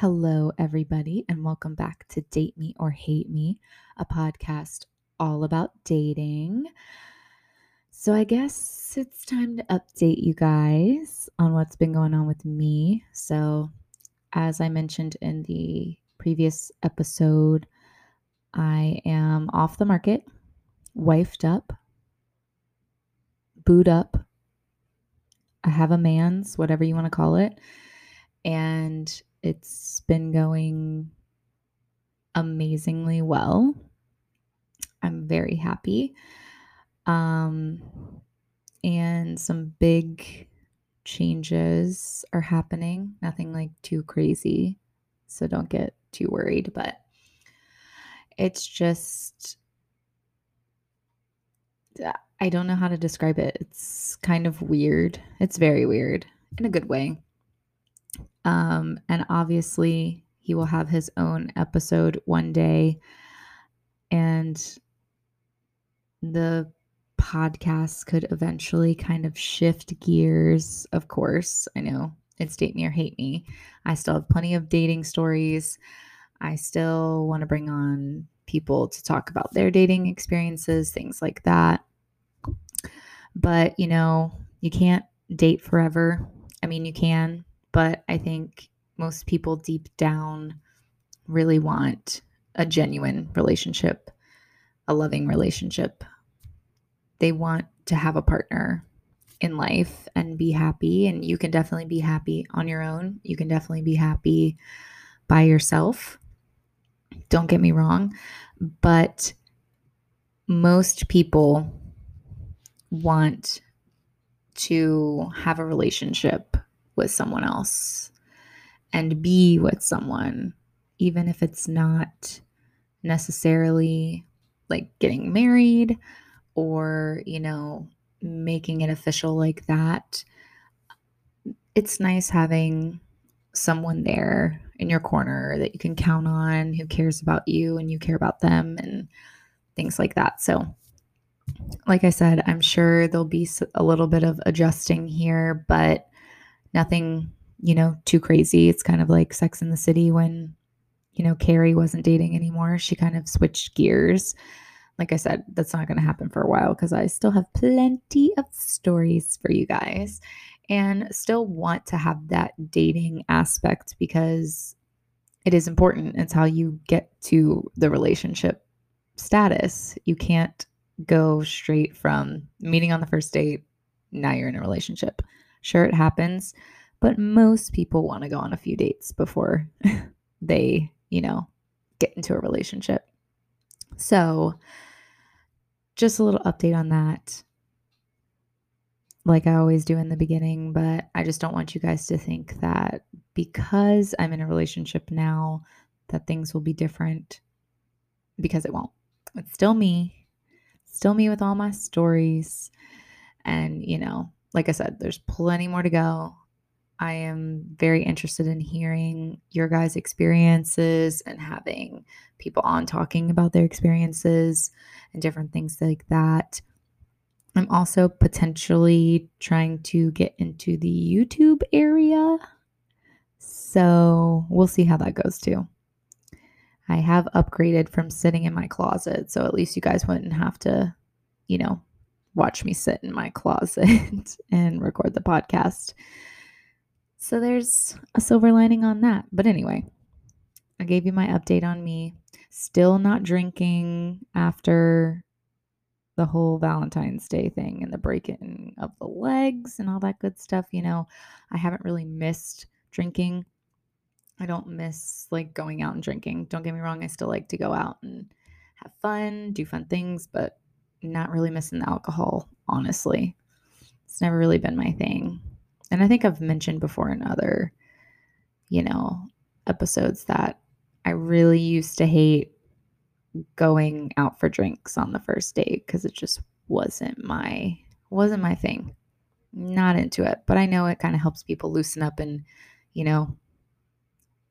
Hello, everybody, and welcome back to Date Me or Hate Me, a podcast all about dating. So, I guess it's time to update you guys on what's been going on with me. So, as I mentioned in the previous episode, I am off the market, wifed up, booed up. I have a man's, whatever you want to call it. And it's been going amazingly well. I'm very happy. Um, and some big changes are happening. Nothing like too crazy. So don't get too worried, but it's just I don't know how to describe it. It's kind of weird. It's very weird in a good way. Um, and obviously, he will have his own episode one day. And the podcast could eventually kind of shift gears. Of course, I know it's date me or hate me. I still have plenty of dating stories. I still want to bring on people to talk about their dating experiences, things like that. But, you know, you can't date forever. I mean, you can, but I think most people deep down really want a genuine relationship, a loving relationship. They want to have a partner in life and be happy. And you can definitely be happy on your own. You can definitely be happy by yourself. Don't get me wrong. But most people want to have a relationship with someone else and be with someone, even if it's not necessarily like getting married or, you know, making it official like that. It's nice having someone there in your corner that you can count on who cares about you and you care about them and things like that. So, like I said, I'm sure there'll be a little bit of adjusting here, but nothing, you know, too crazy. It's kind of like Sex in the City when, you know, Carrie wasn't dating anymore. She kind of switched gears. Like I said, that's not going to happen for a while because I still have plenty of stories for you guys and still want to have that dating aspect because it is important. It's how you get to the relationship status. You can't go straight from meeting on the first date, now you're in a relationship. Sure, it happens, but most people want to go on a few dates before they, you know, get into a relationship. So, just a little update on that. Like I always do in the beginning, but I just don't want you guys to think that because I'm in a relationship now, that things will be different because it won't. It's still me, still me with all my stories. And, you know, like I said, there's plenty more to go. I am very interested in hearing your guys' experiences and having people on talking about their experiences and different things like that. I'm also potentially trying to get into the YouTube area. So we'll see how that goes too. I have upgraded from sitting in my closet. So at least you guys wouldn't have to, you know, watch me sit in my closet and record the podcast. So there's a silver lining on that. But anyway, I gave you my update on me. Still not drinking after the whole Valentine's Day thing and the breaking of the legs and all that good stuff. You know, I haven't really missed drinking. I don't miss like going out and drinking. Don't get me wrong, I still like to go out and have fun, do fun things, but not really missing the alcohol, honestly. It's never really been my thing. And I think I've mentioned before in other, you know, episodes that I really used to hate going out for drinks on the first date because it just wasn't my wasn't my thing. Not into it, but I know it kind of helps people loosen up and, you know,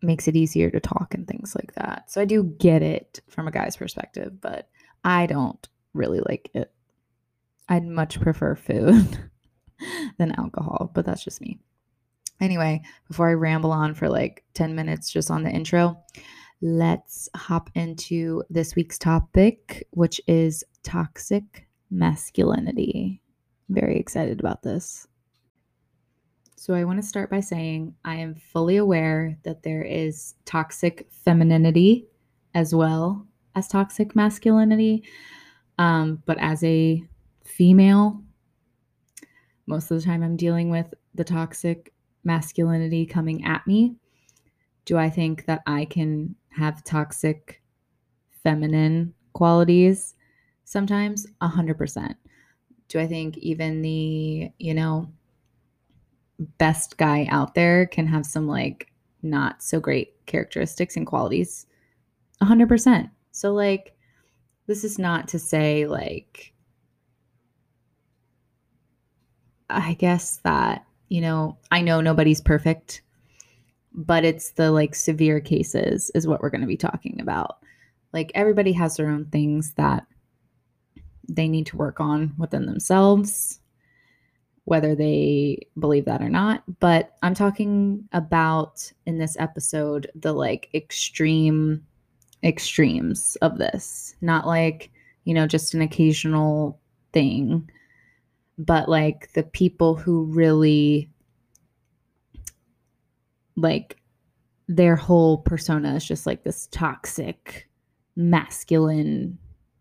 makes it easier to talk and things like that. So I do get it from a guy's perspective, but I don't really like it. I'd much prefer food than alcohol, but that's just me. Anyway, before I ramble on for like 10 minutes just on the intro, let's hop into this week's topic, which is toxic masculinity. Very excited about this. So, I want to start by saying I am fully aware that there is toxic femininity as well as toxic masculinity. Um, but as a female, most of the time I'm dealing with the toxic masculinity coming at me. Do I think that I can have toxic feminine qualities? Sometimes 100%. Do I think even the, you know, best guy out there can have some like not so great characteristics and qualities? 100%. So, like, this is not to say, like, I guess that, you know, I know nobody's perfect, but it's the like severe cases is what we're going to be talking about. Like, everybody has their own things that they need to work on within themselves, whether they believe that or not. But I'm talking about in this episode the like extreme extremes of this, not like, you know, just an occasional thing, but like the people who really like their whole persona is just like this toxic masculine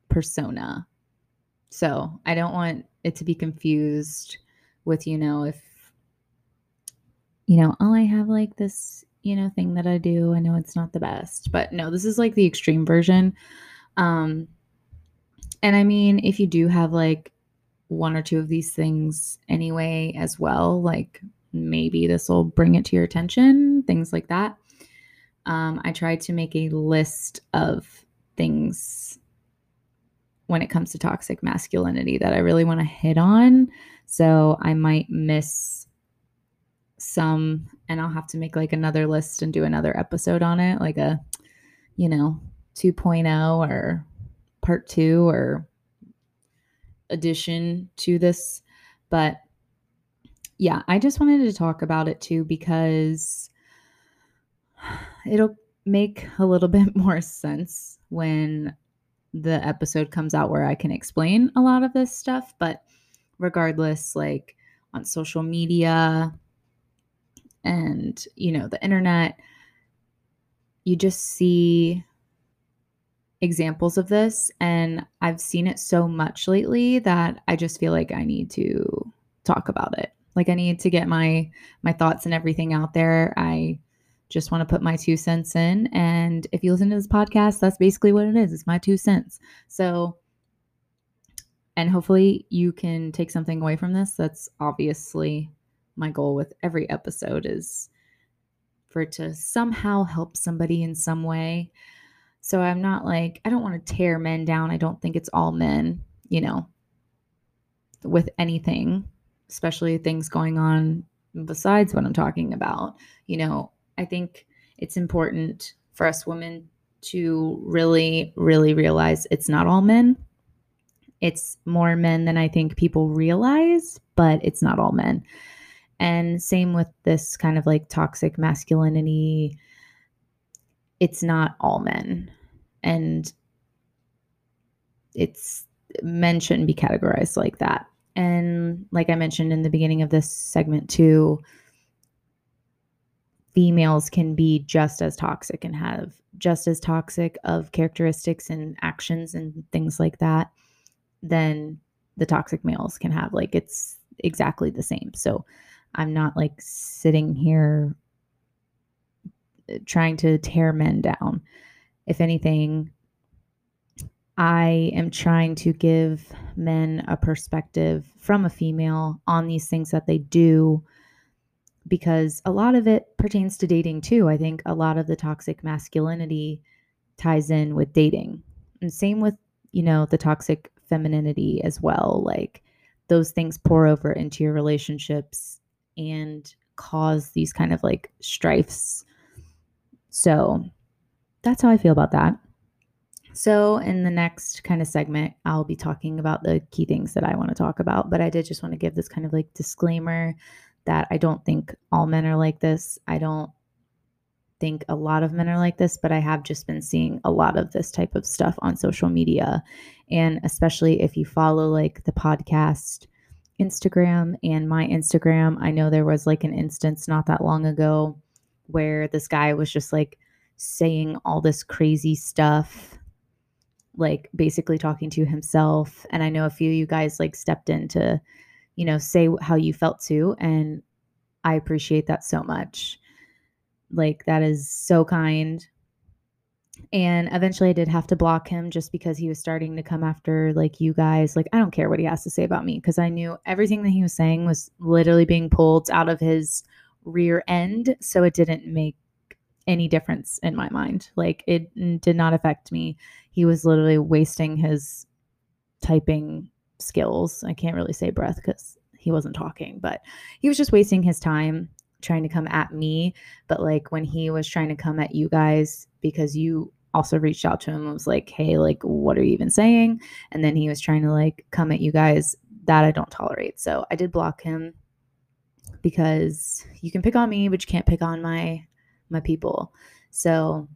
persona. So I don't want it to be confused with, you know, if, you know, oh, I have like this you know thing that I do. I know it's not the best, but no, this is like the extreme version. Um and I mean, if you do have like one or two of these things anyway as well, like maybe this will bring it to your attention, things like that. Um, I tried to make a list of things when it comes to toxic masculinity that I really want to hit on. So I might miss some and I'll have to make like another list and do another episode on it, like a, you know, 2.0 or part two or addition to this. But yeah, I just wanted to talk about it too because it'll make a little bit more sense when the episode comes out where I can explain a lot of this stuff. But regardless, like on social media, and you know the internet you just see examples of this and i've seen it so much lately that i just feel like i need to talk about it. Like i need to get my my thoughts and everything out there. I just want to put my two cents in and if you listen to this podcast that's basically what it is it's my two cents. So and hopefully you can take something away from this that's obviously my goal with every episode is for it to somehow help somebody in some way. So I'm not like, I don't want to tear men down. I don't think it's all men, you know, with anything, especially things going on besides what I'm talking about. You know, I think it's important for us women to really, really realize it's not all men. It's more men than I think people realize, but it's not all men. And same with this kind of like toxic masculinity. It's not all men. And it's men shouldn't be categorized like that. And like I mentioned in the beginning of this segment, too, females can be just as toxic and have just as toxic of characteristics and actions and things like that than the toxic males can have. Like it's exactly the same. So I'm not like sitting here uh, trying to tear men down. If anything, I am trying to give men a perspective from a female on these things that they do because a lot of it pertains to dating too. I think a lot of the toxic masculinity ties in with dating. And same with, you know, the toxic femininity as well. Like those things pour over into your relationships and cause these kind of like strifes. So that's how I feel about that. So, in the next kind of segment, I'll be talking about the key things that I want to talk about. But I did just want to give this kind of like disclaimer that I don't think all men are like this. I don't think a lot of men are like this, but I have just been seeing a lot of this type of stuff on social media. And especially if you follow like the podcast Instagram and my Instagram, I know there was like an instance not that long ago where this guy was just like saying all this crazy stuff like basically talking to himself. And i know a few of you guys like stepped in to you know say how you felt too and i appreciate that so much. Like that is so kind and eventually i did have to block him just because he was starting to come after like you guys like i don't care what he has to say about me because i knew everything that he was saying was literally being pulled out of his rear end so it didn't make any difference in my mind like it did not affect me he was literally wasting his typing skills. I can't really say breath because he wasn't talking, but he was just wasting his time trying to come at me. But like when he was trying to come at you guys, because you also reached out to him and was like, hey, like, what are you even saying? And then he was trying to like come at you guys. That I don't tolerate. So I did block him because you can pick on me, but you can't pick on my my people. So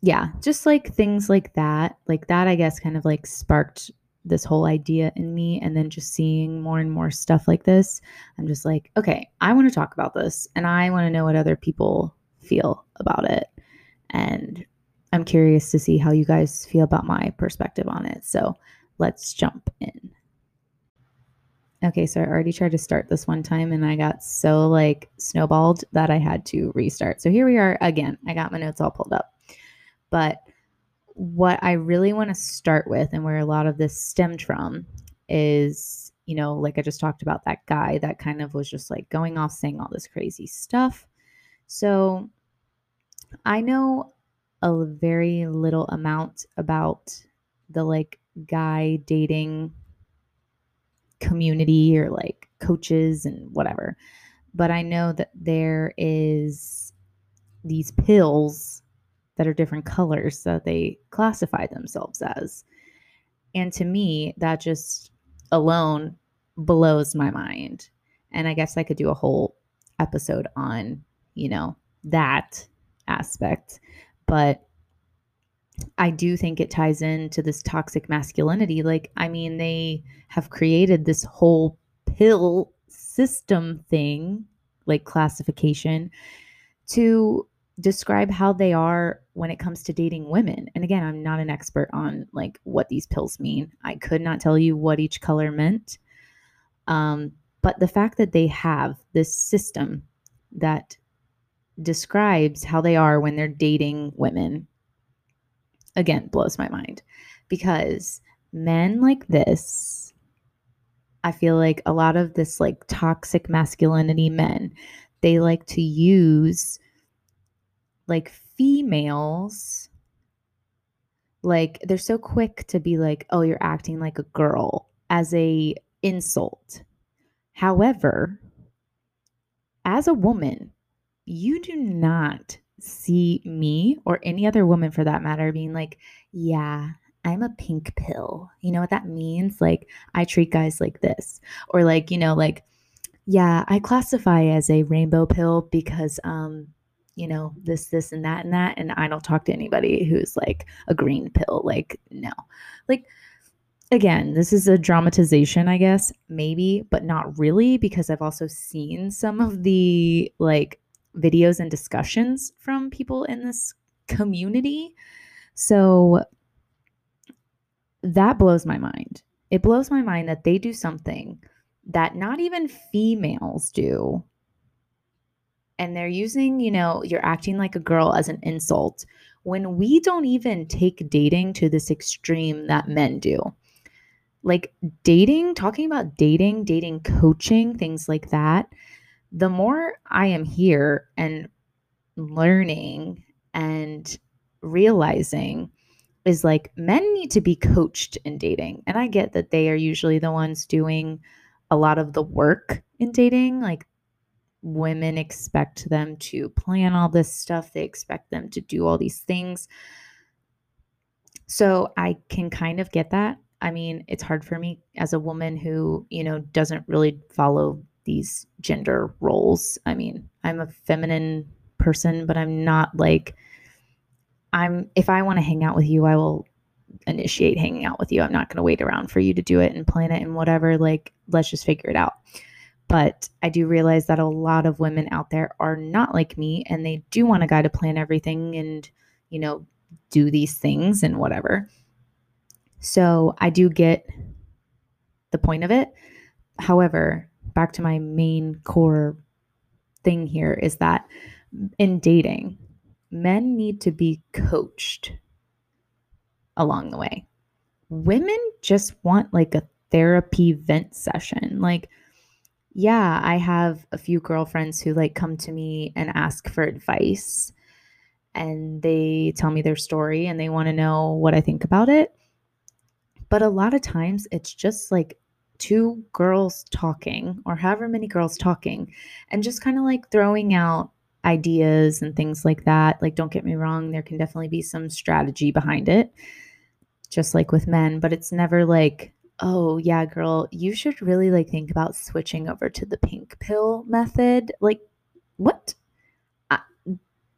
yeah, just like things like that, like that, I guess, kind of like sparked this whole idea in me. And then just seeing more and more stuff like this, I'm just like, okay, I want to talk about this and I want to know what other people feel about it. And I'm curious to see how you guys feel about my perspective on it. So let's jump in. Okay, so I already tried to start this one time and I got so like snowballed that I had to restart. So here we are again. I got my notes all pulled up. But what I really want to start with and where a lot of this stemmed from is, you know, like I just talked about that guy that kind of was just like going off saying all this crazy stuff. So I know a very little amount about the like guy dating community or like coaches and whatever. But I know that there is these pills that are different colors that they classify themselves as. And to me, that just alone blows my mind. And I guess I could do a whole episode on, you know, that aspect. But I do think it ties into this toxic masculinity. Like, I mean, they have created this whole pill system thing, like classification, to describe how they are when it comes to dating women. And again, I'm not an expert on like what these pills mean. I could not tell you what each color meant. Um, but the fact that they have this system that describes how they are when they're dating women. Again blows my mind because men like this I feel like a lot of this like toxic masculinity men they like to use like females like they're so quick to be like oh you're acting like a girl as a insult. However as a woman you do not see me or any other woman for that matter being like yeah I'm a pink pill. You know what that means? Like, I treat guys like this. Or, like, you know, like, yeah, I classify as a rainbow pill because um, you know, this, this, and that, and that. And I don't talk to anybody who's like a green pill. Like, no. Like, again, this is a dramatization, I guess, maybe, but not really, because I've also seen some of the like videos and discussions from people in this community. So that blows my mind. It blows my mind that they do something that not even females do and they're using, you know, you're acting like a girl as an insult when we don't even take dating to this extreme that men do. Like dating, talking about dating, dating coaching, things like that. The more I am here and learning and realizing is like men need to be coached in dating. And I get that they are usually the ones doing a lot of the work in dating. Like women expect them to plan all this stuff, they expect them to do all these things. So I can kind of get that. I mean, it's hard for me as a woman who, you know, doesn't really follow these gender roles. I mean, I'm a feminine person, but I'm not like I'm if I want to hang out with you, I will initiate hanging out with you. I'm not going to wait around for you to do it and plan it and whatever. Like, let's just figure it out. But I do realize that a lot of women out there are not like me and they do want a guy to plan everything and, you know, do these things and whatever. So I do get the point of it. However, back to my main core thing here is that in dating, men need to be coached along the way. Women just want like a therapy vent session. Like, yeah, I have a few girlfriends who like come to me and ask for advice and they tell me their story and they want to know what I think about it. But a lot of times it's just like two girls talking or however many girls talking and just kind of like throwing out ideas and things like that. Like, don't get me wrong, there can definitely be some strategy behind it, just like with men, but it's never like, oh, yeah, girl, you should really like think about switching over to the pink pill method. Like, what? I,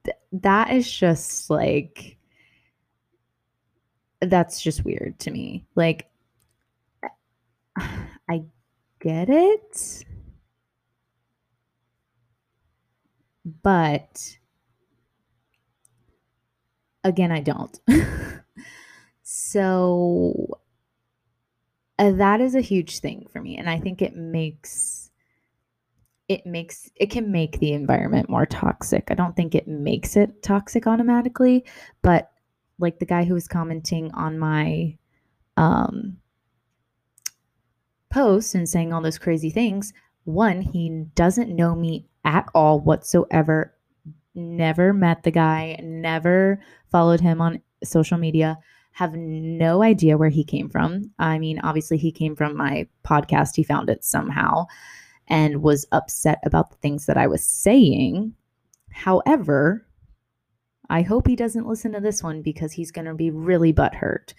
th- that is just like, that's just weird to me. Like, eh, I get it But again, I don't. so uh, that is a huge thing for me. And I think it makes it makes it can make the environment more toxic. I don't think it makes it toxic automatically, but like the guy who was commenting on my um post and saying all those crazy things, one, he doesn't know me at all whatsoever. Never met the guy, never followed him on social media, have no idea where he came from. I mean, obviously, he came from my podcast, he found it somehow and was upset about the things that I was saying. However, I hope he doesn't listen to this one because he's going to be really butthurt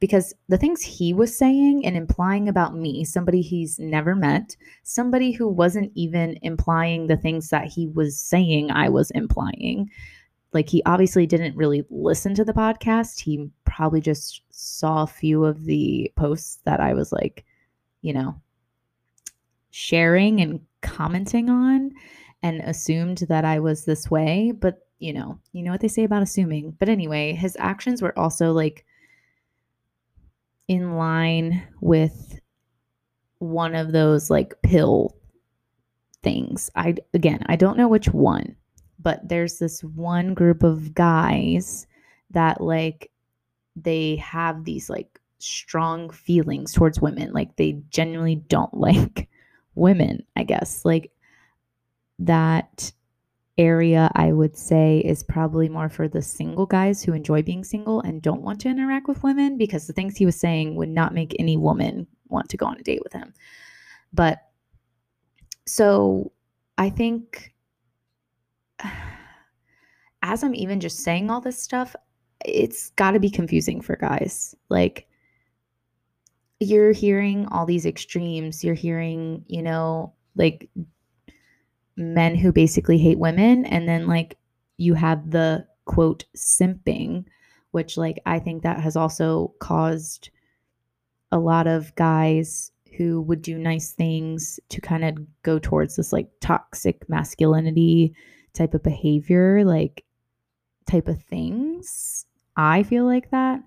because the things he was saying and implying about me, somebody he's never met, somebody who wasn't even implying the things that he was saying I was implying. Like he obviously didn't really listen to the podcast. He probably just saw a few of the posts that I was like, you know, sharing and commenting on and assumed that I was this way, but you know, you know what they say about assuming. But anyway, his actions were also like in line with one of those like pill things. I again, I don't know which one, but there's this one group of guys that like they have these like strong feelings towards women. Like they genuinely don't like women, I guess. Like that area I would say is probably more for the single guys who enjoy being single and don't want to interact with women because the things he was saying would not make any woman want to go on a date with him. But so I think as I'm even just saying all this stuff, it's got to be confusing for guys. Like, you're hearing all these extremes. You're hearing, you know, like men who basically hate women and then like you have the quote simping which like I think that has also caused a lot of guys who would do nice things to kind of go towards this like toxic masculinity type of behavior like type of things. I feel like that.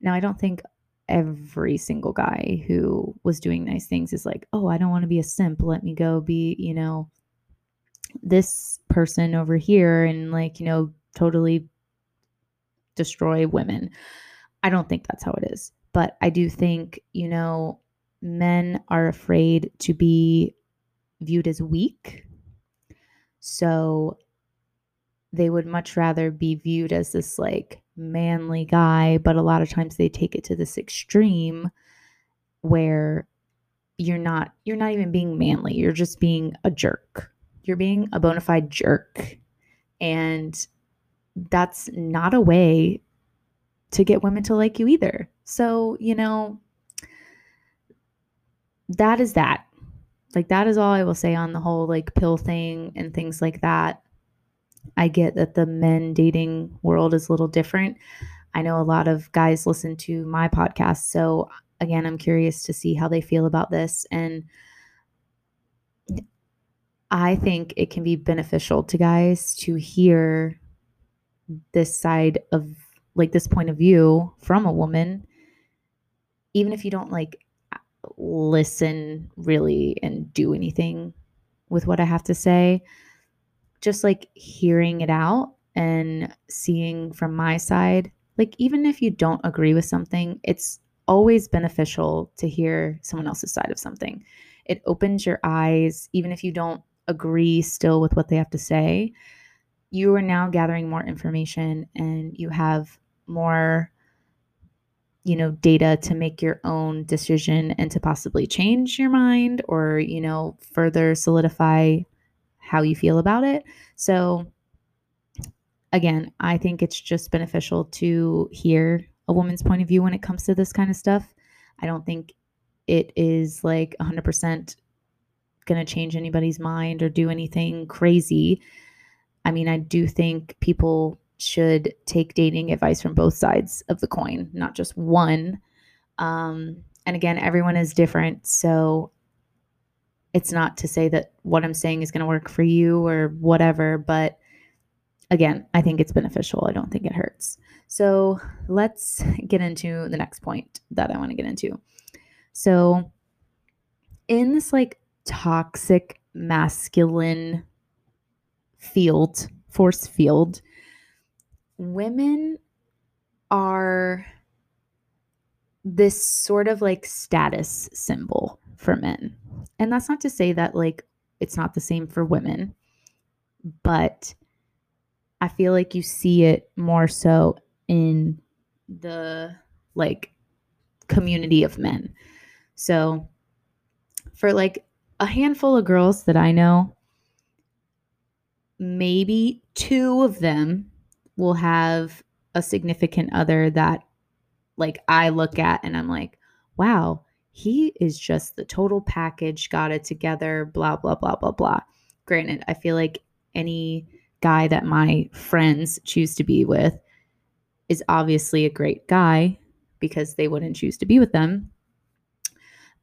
Now i don't think every single guy who was doing nice things is like oh i don't want to be a simp. Let me go be you know this person over here and like, you know, totally destroy women. I don't think that's how it is. But I do think, you know, men are afraid to be viewed as weak. So they would much rather be viewed as this like manly guy, but a lot of times they take it to this extreme where you're not you're not even being manly, you're just being a jerk you're being a bona fide jerk. And that's not a way to get women to like you either. So, you know, that is that. like that is all I will say on the whole like pill thing and things like that. I get that the men dating world is a little different. I know a lot of guys listen to my podcast, so again, I'm curious to see how they feel about this and I think it can be beneficial to guys to hear this side of like this point of view from a woman even if you don't like listen really and do anything with what I have to say. Just like hearing it out and seeing from my side like even if you don't agree with something it's always beneficial to hear someone else's side of something. It opens your eyes even if you don't agree still with what they have to say you are now gathering more information and you have more you know data to make your own decision and to possibly change your mind or you know further solidify how you feel about it. So again i think it's just beneficial to hear a woman's point of view when it comes to this kind of stuff. I don't think it is like 100% going to change anybody's mind or do anything crazy I mean, I do think people should take dating advice from both sides of the coin, not just one. Um, and again, everyone is different. So it's not to say that what I'm saying is going to work for you or whatever, but again, I think it's beneficial. I don't think it hurts. So let's get into the next point that I want to get into. So, in this like toxic masculine field, force field, women are this sort of like status symbol for men. And that's not to say that like it's not the same for women, but I feel like you see it more so in the like community of men. So for like a handful of girls that I know, maybe two of them will have a significant other that like I look at and I'm like, wow, he is just the total package, got it together, blah, blah, blah, blah, blah. Granted, I feel like any guy that my friends choose to be with is obviously a great guy because they wouldn't choose to be with them.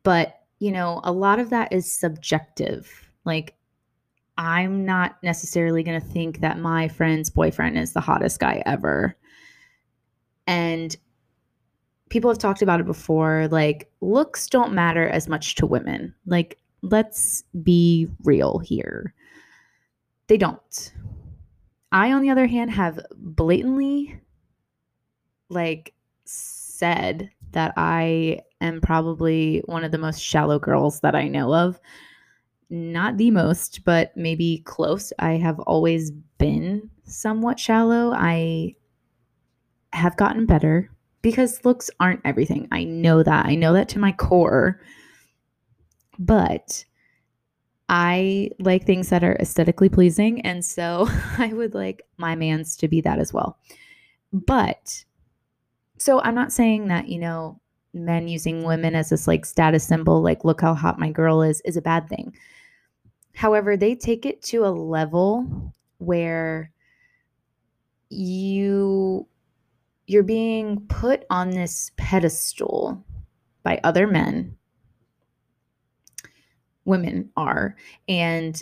But, you know, a lot of that is subjective. Like, I'm not necessarily going to think that my friend's boyfriend is the hottest guy ever. And people have talked about it before like looks don't matter as much to women. Like let's be real here. They don't. I on the other hand have blatantly like said that I am probably one of the most shallow girls that I know of not the most, but maybe close. I have always been somewhat shallow. I have gotten better because looks aren't everything. I know that. I know that to my core. But I like things that are aesthetically pleasing. And so I would like my man's to be that as well. But so I'm not saying that, you know, men using women as this like status symbol, like, look how hot my girl is, is a bad thing. However, they take it to a level where you you're being put on this pedestal by other men. Women are. And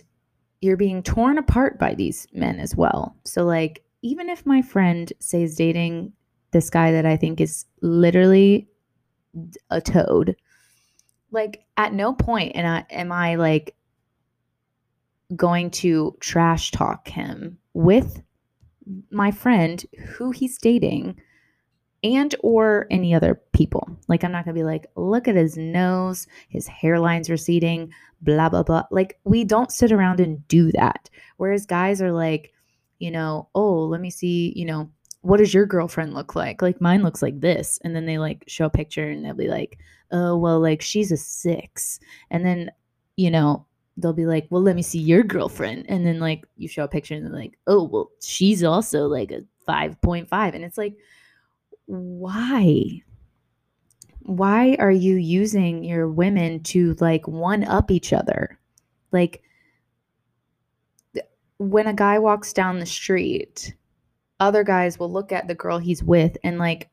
you're being torn apart by these men as well. So like even if my friend says dating this guy that i think is literally a toad like at no point and I, am i like going to trash talk him with my friend who he's dating and or any other people. Like I'm not going to be like, "Look at his nose, his hairline's receding, blah blah blah." Like we don't sit around and do that. Whereas guys are like, you know, "Oh, let me see, you know, what does your girlfriend look like? Like mine looks like this." And then they like show a picture and they'll be like, "Oh, well, like she's a 6." And then, you know, they'll be like, well, let me see your girlfriend. And then like you show a picture and they're like, oh, well, she's also like a 5.5. And it's like, why? Why are you using your women to like one up each other? Like when a guy walks down the street, other guys will look at the girl he's with and like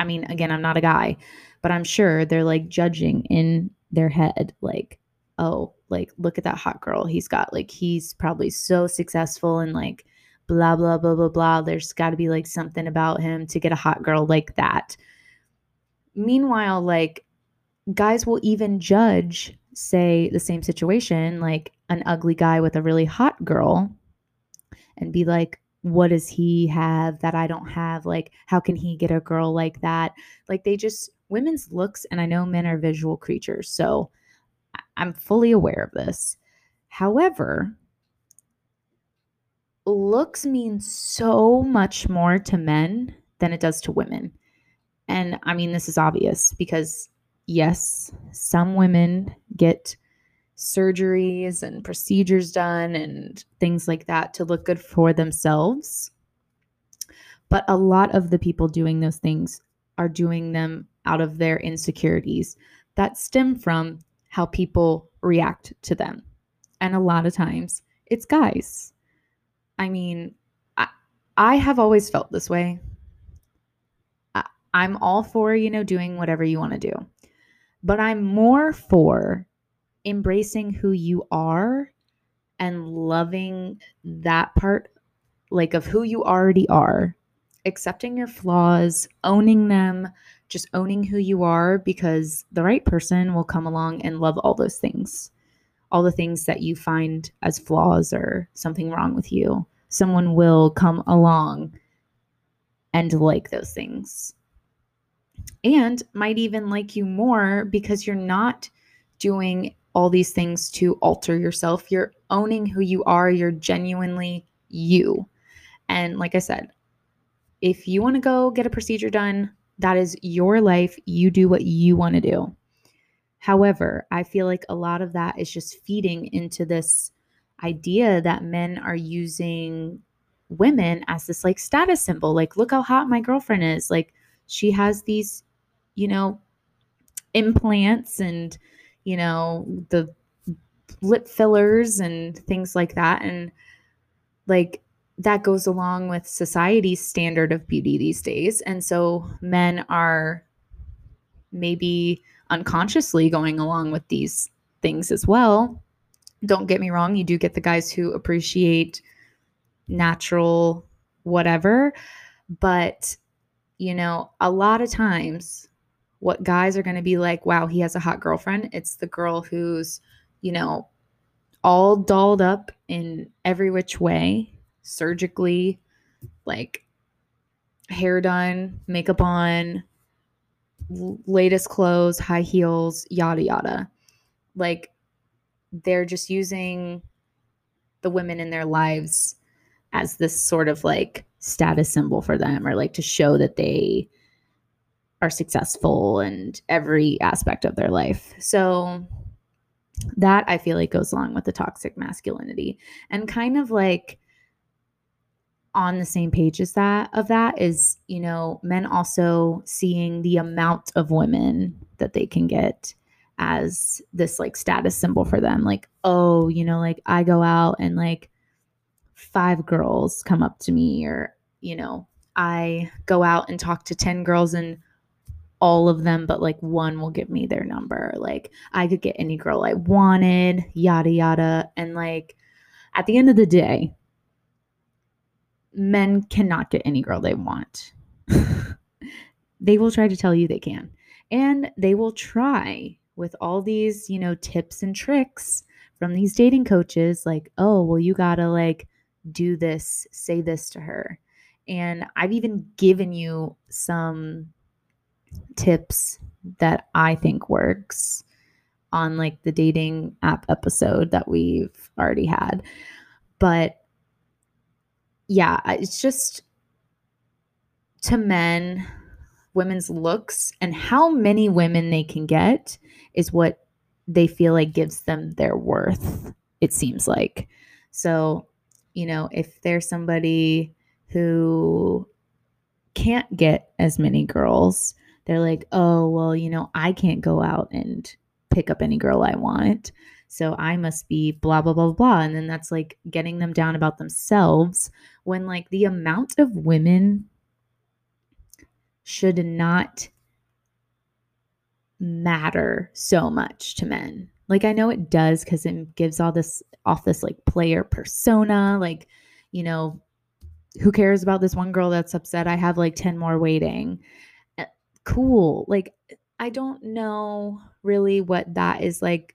I mean, again, I'm not a guy, but I'm sure they're like judging in their head like, "Oh, like look at that hot girl he's got. Like he's probably so successful and like blah blah blah blah blah. There's got to be like something about him to get a hot girl like that." Meanwhile, like guys will even judge say the same situation like an ugly guy with a really hot girl and be like what does he have that I don't have? Like, how can he get a girl like that? Like, they just, women's looks, and I know men are visual creatures, so I'm fully aware of this. However, looks mean so much more to men than it does to women. And I mean, this is obvious because, yes, some women get surgeries and procedures done and things like that to look good for themselves. But a lot of the people doing those things are doing them out of their insecurities that stem from how people react to them. And a lot of times it's guys. I mean, I, I have always felt this way. I, I'm all for, you know, doing whatever you want to do. But I'm more for embracing who you are and loving that part like of who you already are. Accepting your flaws owning them just owning who you are because the right person will come along and love all those things. All the things that you find as flaws or something wrong with you. Someone will come along and like those things. And might even like you more because you're not doing all these things to alter yourself. You're owning who you are. You're genuinely you. And like I said, if you want to go get a procedure done, that is your life. You do what you want to do. However, I feel like a lot of that is just feeding into this idea that men are using women as this like status symbol. Like, look how hot my girlfriend is. Like, she has these, you know, implants and you know, the lip fillers and things like that. And like that goes along with society's standard of beauty these days. And so men are maybe unconsciously going along with these things as well. Don't get me wrong, you do get the guys who appreciate natural whatever, but you know, a lot of times what guys are going to be like, wow, he has a hot girlfriend. It's the girl who's, you know, all dolled up in every which way, surgically, like hair done, makeup on, latest clothes, high heels, yada, yada. Like they're just using the women in their lives as this sort of like status symbol for them or like to show that they are successful and every aspect of their life. So that I feel like goes along with the toxic masculinity and kind of like on the same page as that of that is, you know, men also seeing the amount of women that they can get as this like status symbol for them. Like, oh, you know, like I go out and like five girls come up to me or, you know, I go out and talk to 10 girls and all of them, but like one will give me their number. Like I could get any girl I wanted, yada, yada. And like at the end of the day, men cannot get any girl they want. they will try to tell you they can. And they will try with all these, you know, tips and tricks from these dating coaches like, "Oh, well you got to like do this, say this to her." And I've even given you some tips that I think works on like the dating app episode that we've already had. But yeah, it's just to men, women's looks and how many women they can get is what they feel like gives them their worth, it seems like. So, you know, if there's somebody who can't get as many girls, they're like, oh, well, you know, I can't go out and pick up any girl I want. So I must be blah, blah, blah, blah. And then that's like getting them down about themselves when like the amount of women should not matter so much to men. Like I know it does because it gives all this off this like player persona, like, you know, who cares about this one girl that's upset? I have like 10 more waiting. Cool. Like, I don't know really what that is like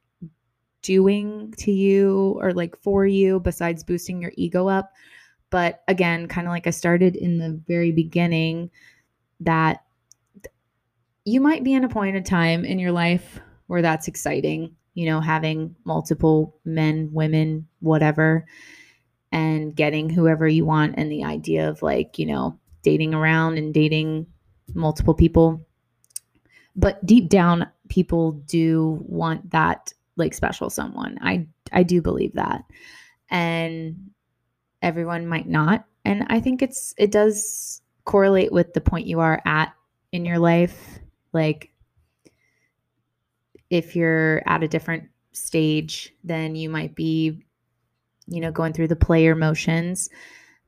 doing to you or like for you besides boosting your ego up. But again, kind of like I started in the very beginning, that you might be in a point in time in your life where that's exciting, you know, having multiple men, women, whatever, and getting whoever you want, and the idea of like, you know, dating around and dating multiple people. But deep down, people do want that like special someone. I I do believe that. And everyone might not. And I think it's it does correlate with the point you are at in your life. Like if you're at a different stage, then you might be you know going through the player motions.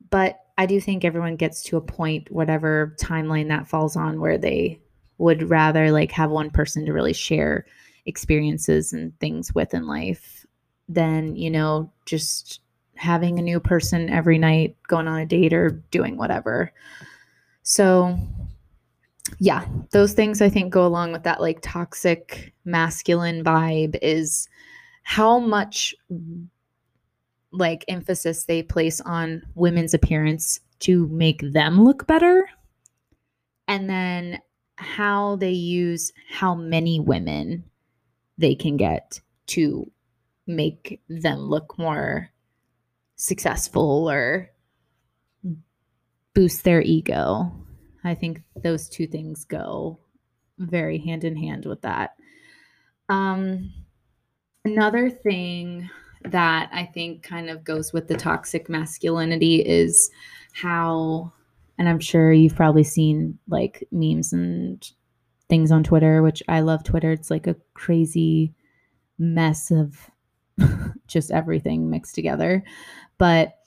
But I do think everyone gets to a point whatever timeline that falls on where they would rather like have one person to really share experiences and things with in life than, you know, just having a new person every night, going on a date or doing whatever. So, yeah, those things I think go along with that like toxic masculine vibe is how much like emphasis they place on women's appearance to make them look better. And then how they use how many women they can get to make them look more successful or boost their ego. I think those two things go very hand in hand with that. Um, another thing that I think kind of goes with the toxic masculinity is how, and I'm sure you've probably seen like memes and things on Twitter, which I love Twitter. It's like a crazy mess of just everything mixed together. But,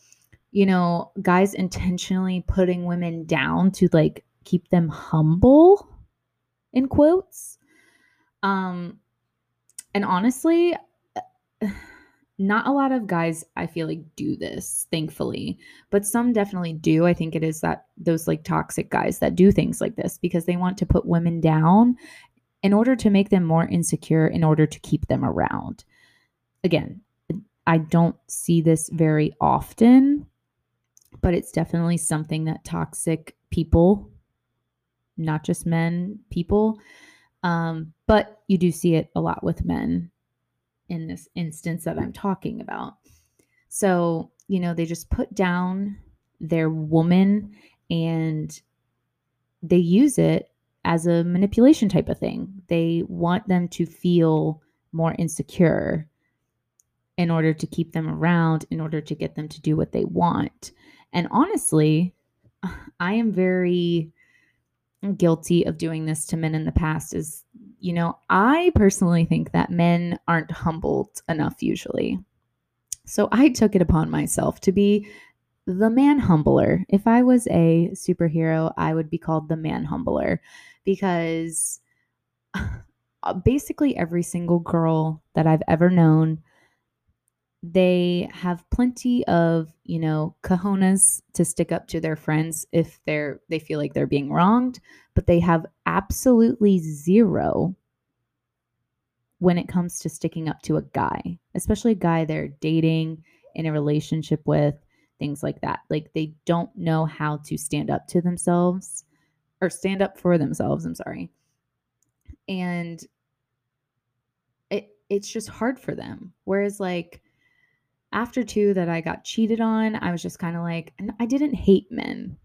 you know, guys intentionally putting women down to like keep them humble in quotes. Um and honestly, not a lot of guys I feel like do this, thankfully, but some definitely do. I think it is that those like toxic guys that do things like this because they want to put women down in order to make them more insecure in order to keep them around. Again, I don't see this very often, but it's definitely something that toxic people, not just men, people, um, but you do see it a lot with men in this instance that I'm talking about. So, you know, they just put down their woman and they use it as a manipulation type of thing. They want them to feel more insecure in order to keep them around, in order to get them to do what they want. And honestly, I am very guilty of doing this to men in the past is you know, I personally think that men aren't humbled enough usually. So I took it upon myself to be the man humbler. If I was a superhero, I would be called the man humbler because uh, basically every single girl that I've ever known they have plenty of you know cojones to stick up to their friends if they're they feel like they're being wronged but they have absolutely zero when it comes to sticking up to a guy especially a guy they're dating in a relationship with things like that. Like they don't know how to stand up to themselves or stand up for themselves i'm sorry. And it it's just hard for them. Whereas like after two that I got cheated on, I was just kind of like, I didn't hate men.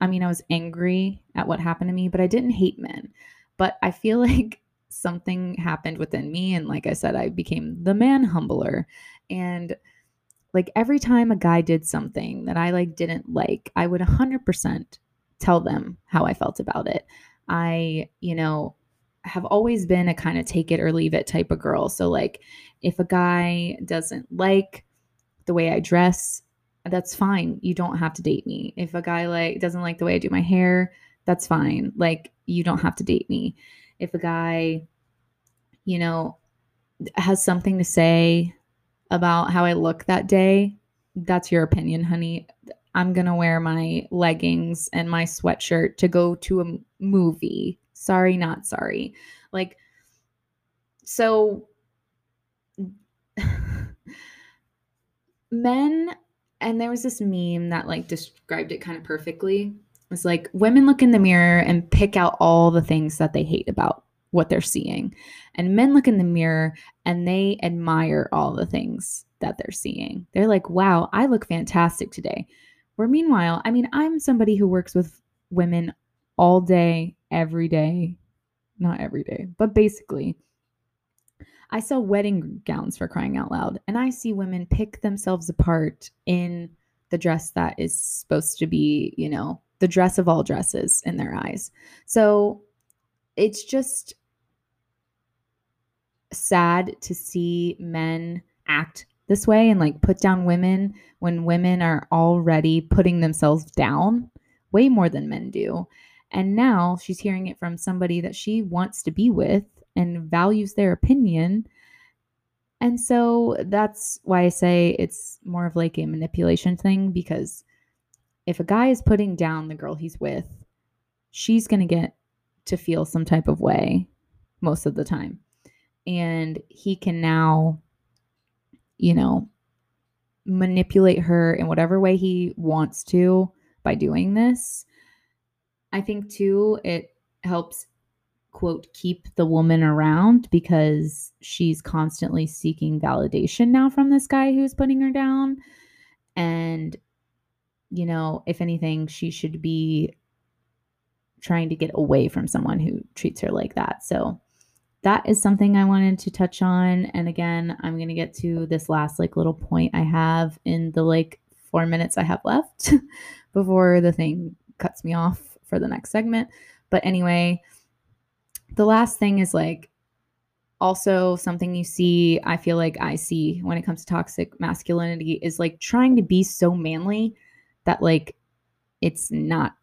I mean, I was angry at what happened to me, but I didn't hate men. But I feel like something happened within me. And like I said, I became the man humbler. And like every time a guy did something that I like didn't like, I would 100% tell them how I felt about it. I, you know, have always been a kind of take it or leave it type of girl. So, like, if a guy doesn't like the way I dress, that's fine. You don't have to date me. If a guy like doesn't like the way I do my hair, that's fine. Like, you don't have to date me. If a guy, you know, has something to say about how I look that day, that's your opinion, honey. I'm going to wear my leggings and my sweatshirt to go to a movie. Sorry, not sorry. Like, so men, and there was this meme that like described it kind of perfectly. It's like women look in the mirror and pick out all the things that they hate about what they're seeing. And men look in the mirror and they admire all the things that they're seeing. They're like, wow, I look fantastic today. Where meanwhile, I mean, I'm somebody who works with women all day, every day. Not every day, but basically. I sell wedding gowns for crying out loud, and I see women pick themselves apart in the dress that is supposed to be, you know, the dress of all dresses in their eyes. So it's just sad to see men act this way and like put down women when women are already putting themselves down way more than men do. And now she's hearing it from somebody that she wants to be with and values their opinion. And so that's why I say it's more of like a manipulation thing because if a guy is putting down the girl he's with, she's going to get to feel some type of way most of the time. And he can now, you know, manipulate her in whatever way he wants to by doing this. I think too, it helps, quote, keep the woman around because she's constantly seeking validation now from this guy who's putting her down. And, you know, if anything, she should be trying to get away from someone who treats her like that. So that is something I wanted to touch on. And again, I'm going to get to this last like little point I have in the like 4 minutes I have left before the thing cuts me off for the next segment. But anyway, the last thing is like also something you see, I feel like I see when it comes to toxic masculinity is like trying to be so manly that like it's not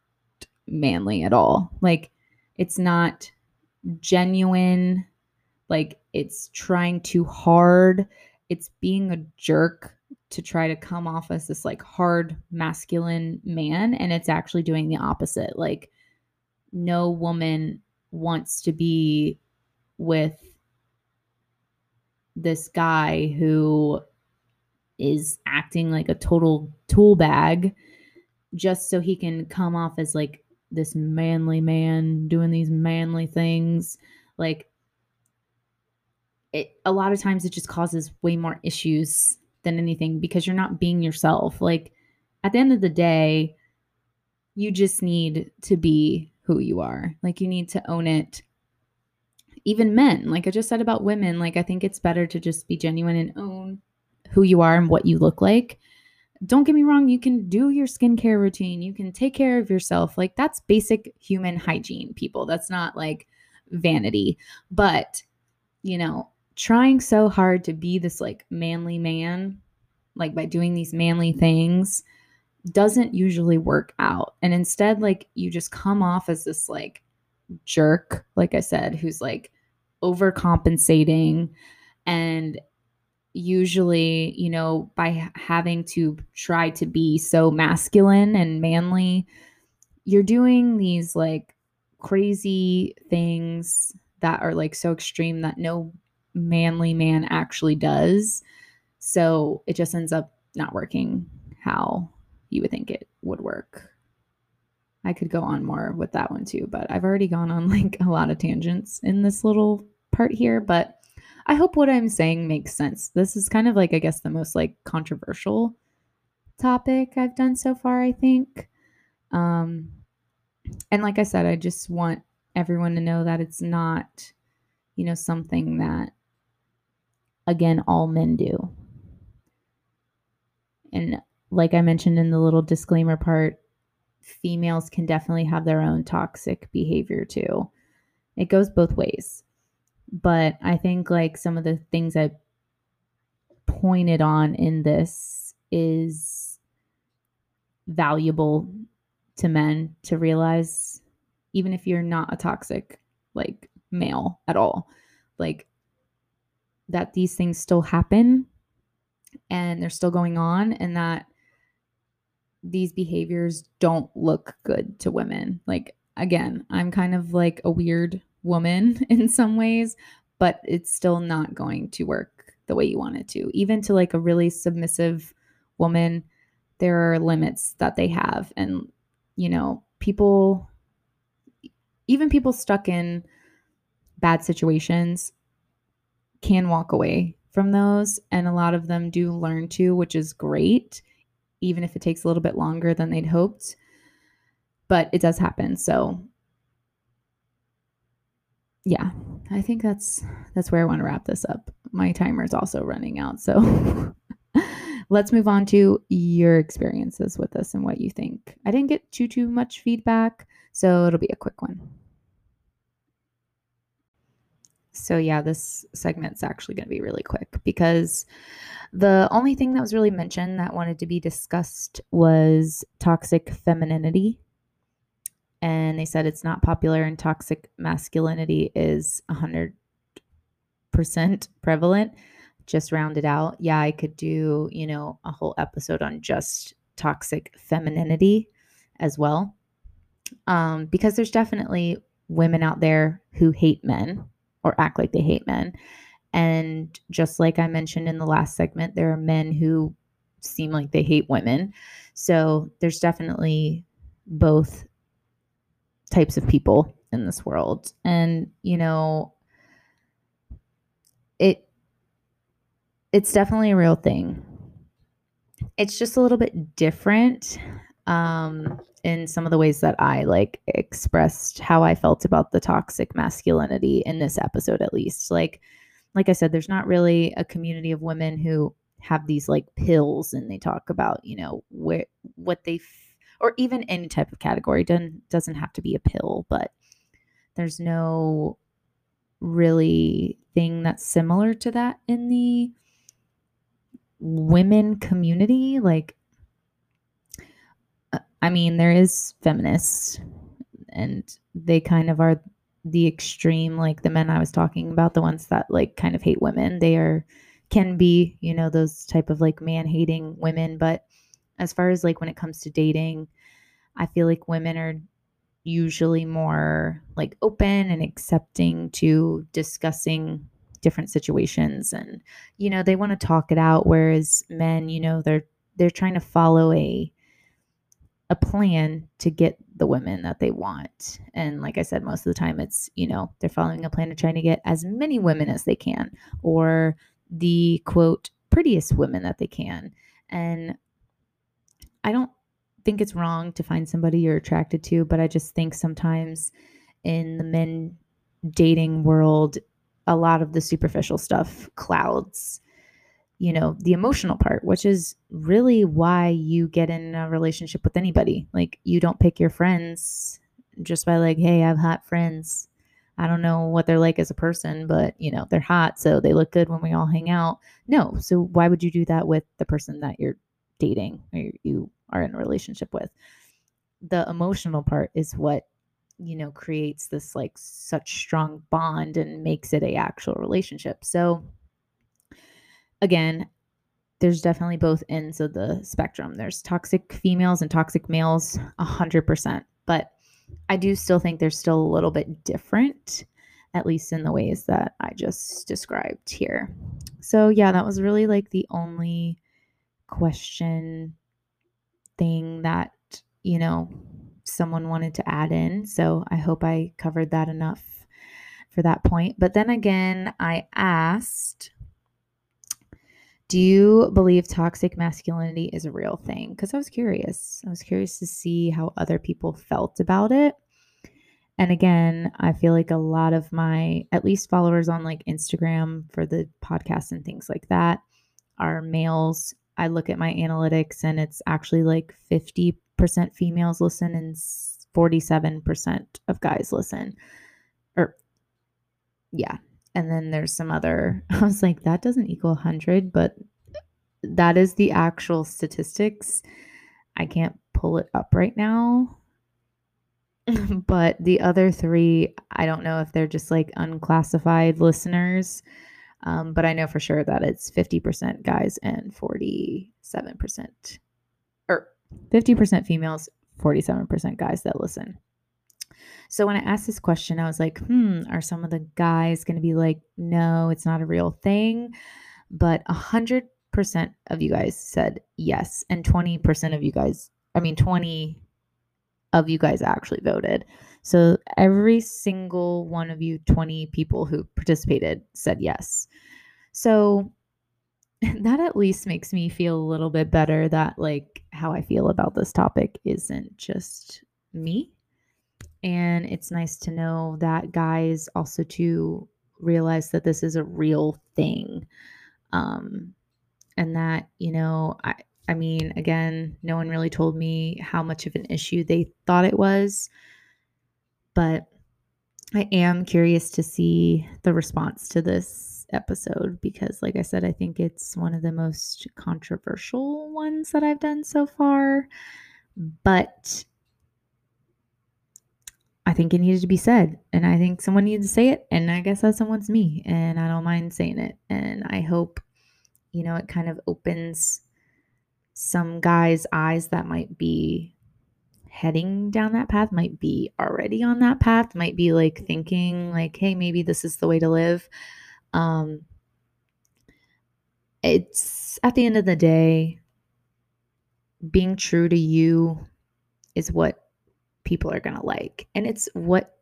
manly at all. Like it's not genuine. Like it's trying too hard. It's being a jerk to try to come off as this like hard masculine man and it's actually doing the opposite. Like no woman wants to be with this guy who is acting like a total tool bag just so he can come off as like this manly man doing these manly things. Like it a lot of times it just causes way more issues than anything because you're not being yourself. Like at the end of the day you just need to be who you are like you need to own it even men like i just said about women like i think it's better to just be genuine and own who you are and what you look like don't get me wrong, you can do your skincare routine, you can take care of yourself. Like that's basic human hygiene, people. That's not like vanity. But, you know, trying so hard to be this like manly man, like by doing these manly things, doesn't usually work out. And instead, like you just come off as this like jerk, like I said, who's like overcompensating and usually, you know, by having to try to be so masculine and manly, you're doing these like crazy things that are like so extreme that no manly man actually does. So it just ends up not working how you would think it would work. I could go on more with that one too, but I've already gone on like a lot of tangents in this little part here, but I hope what I'm saying makes sense. This is kind of like, I guess, the most like controversial topic I've done so far, I think. Um, and like I said, I just want everyone to know that it's not, you know, something that, again, all men do. And like I mentioned in the little disclaimer part, females can definitely have their own toxic behavior too. it goes both ways. But I think like some of the things I pointed on in this is valuable to men to realize even if you're not a toxic like male at all like that these things still happen and they're still going on and that these behaviors don't look good to women. Like again i'm kind of like a weird woman in some ways but it's still not going to work the way you want it to. Even to like a really submissive woman there are limits that they have. And you know people even people stuck in bad situations can walk away from those. And a lot of them do learn to which is great even if it takes a little bit longer than they'd hoped. But it does happen so yeah i think that's that's where i want to wrap this up. My timer is also running out so let's move on to your experiences with this and what you think. I didn't get too too much feedback so it'll be a quick one so, yeah, this segment's actually going to be really quick because the only thing that was really mentioned that wanted to be discussed was toxic femininity. And they said it's not popular and toxic masculinity is 100% prevalent. Just rounded out. Yeah, I could do, you know, a whole episode on just toxic femininity as well. Um, because there's definitely women out there who hate men or act like they hate men. And just like I mentioned in the last segment, there are men who seem like they hate women. So there's definitely both types of people in this world. And, you know, it it's definitely a real thing. It's just a little bit different um in some of the ways that I like expressed how I felt about the toxic masculinity in this episode at least. Like like I said there's not really a community of women who have these like pills and they talk about, you know, where what they f- or even any type of category doesn't doesn't have to be a pill, but there's no really thing that's similar to that in the women community like I mean, there is feminists, and they kind of are the extreme, like the men I was talking about, the ones that like kind of hate women. They are can be, you know, those type of like man hating women. But as far as like when it comes to dating, I feel like women are usually more like open and accepting to discussing different situations and you know they want to talk it out whereas men you know they're they're trying to follow a a plan to get the women that they want. And like I said, most of the time it's, you know, they're following a plan to trying to get as many women as they can or the quote prettiest women that they can. And I don't think it's wrong to find somebody you're attracted to, but I just think sometimes in the men dating world, a lot of the superficial stuff clouds you know, the emotional part, which is really why you get in a relationship with anybody. Like, you don't pick your friends just by, like, hey, I have hot friends. I don't know what they're like as a person, but, you know, they're hot. So they look good when we all hang out. No. So why would you do that with the person that you're dating or you are in a relationship with? The emotional part is what you know creates this like such strong bond and makes it a actual relationship so again, there's definitely both ends of the spectrum. There's toxic females and toxic males, 100%. But I do still think they're still a little bit different, at least in the ways that I just described here. So, yeah, that was really like the only question thing that, you know, someone wanted to add in. So, I hope I covered that enough for that point. But then again, I asked do you believe toxic masculinity is a real thing? Because I was curious. I was curious to see how other people felt about it. And again, I feel like a lot of my, at least followers on like Instagram for the podcast and things like that, are males. I look at my analytics and it's actually like 50% females listen and 47% of guys listen. Or yeah. And then there's some other, I was like, that doesn't equal 100, but that is the actual statistics. I can't pull it up right now. but the other three, I don't know if they're just like unclassified listeners. Um, but I know for sure that it's 50% guys and 47% or 50% females, 47% guys that listen. So when I asked this question, I was like, hmm, are some of the guys going to be like, no, it's not a real thing? But 100% of you guys said yes. And 20% of you guys, I mean, 20 of you guys actually voted. So every single one of you 20 people who participated said yes. So that at least makes me feel a little bit better that like how I feel about this topic isn't just me. And it's nice to know that guys also to realize that this is a real thing. Um and that, you know, I I mean, again, no one really told me how much of an issue they thought it was. But I am curious to see the response to this episode because, like I said, I think it's one of the most controversial ones that I've done so far. But I think it needed to be said. And I think someone needed to say it. And I guess that someone's me. And I don't mind saying it. And I hope, you know, it kind of opens some guys' eyes that might be heading down that path, might be already on that path, might be like thinking, like, hey, maybe this is the way to live. Um, it's at the end of the day, being true to you is what people are going to like. And it's what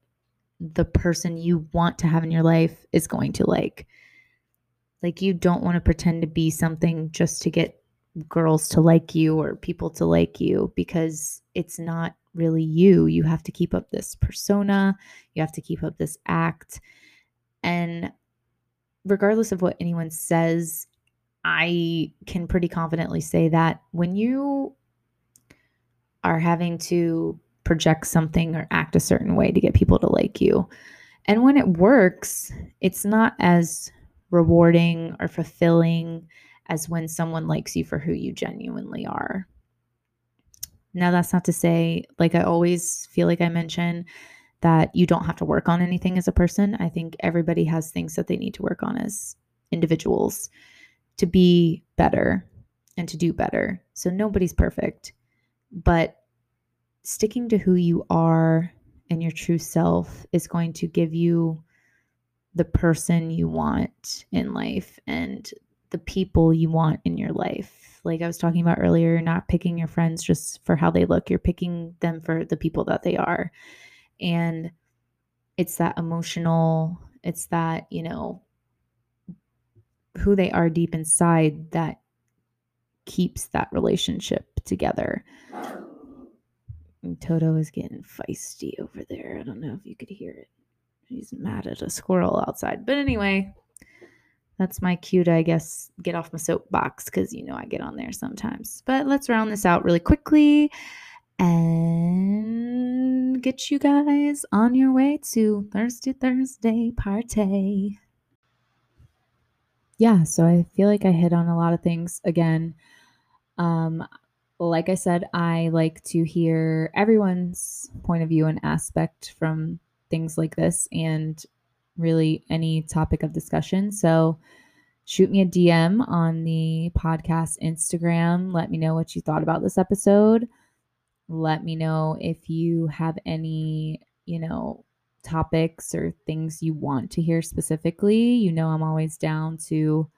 the person you want to have in your life is going to like. Like, you don't want to pretend to be something just to get girls to like you or people to like you because it's not really you. You have to keep up this persona, you have to keep up this act. And regardless of what anyone says, I can pretty confidently say that when you are having to project something or act a certain way to get people to like you, and when it works, it's not as rewarding or fulfilling as when someone likes you for who you genuinely are. Now, that's not to say, like I always feel like I mention, that you don't have to work on anything as a person. I think everybody has things that they need to work on as individuals to be better and to do better. So nobody's perfect, but sticking to who you are and your true self is going to give you the person you want in life and the people you want in your life. Like I was talking about earlier, you're not picking your friends just for how they look, you're picking them for the people that they are. And it's that emotional, it's that, you know, who they are deep inside that keeps that relationship together. Toto is getting feisty over there. I don't know if you could hear it. He's mad at a squirrel outside. But anyway, that's my cue to, I guess, get off my soapbox because you know I get on there sometimes. But let's round this out really quickly and get you guys on your way to Thursday, Thursday party. Yeah, so I feel like I hit on a lot of things again. Um, like I said, I like to hear everyone's point of view and aspect from things like this and really any topic of discussion. So shoot me a DM on the podcast Instagram. Let me know what you thought about this episode. Let me know if you have any, you know, topics or things you want to hear specifically. You know, I'm always down to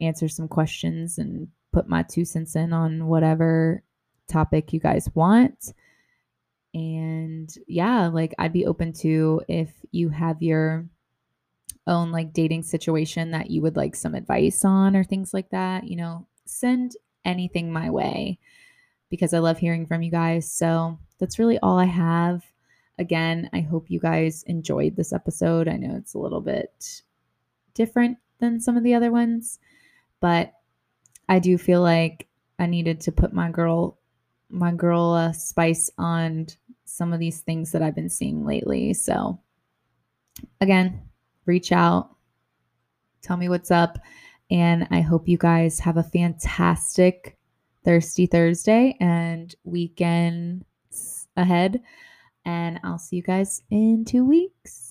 answer some questions and put my two cents in on whatever topic you guys want. And yeah, like I'd be open to if you have your own like dating situation that you would like some advice on or things like that, you know, send anything my way because I love hearing from you guys. So that's really all I have. Again, I hope you guys enjoyed this episode. I know it's a little bit different than some of the other ones, but I do feel like I needed to put my girl my girl uh, spice on some of these things that I've been seeing lately. So, again, reach out, tell me what's up. And I hope you guys have a fantastic Thirsty Thursday and weekend ahead. And I'll see you guys in two weeks.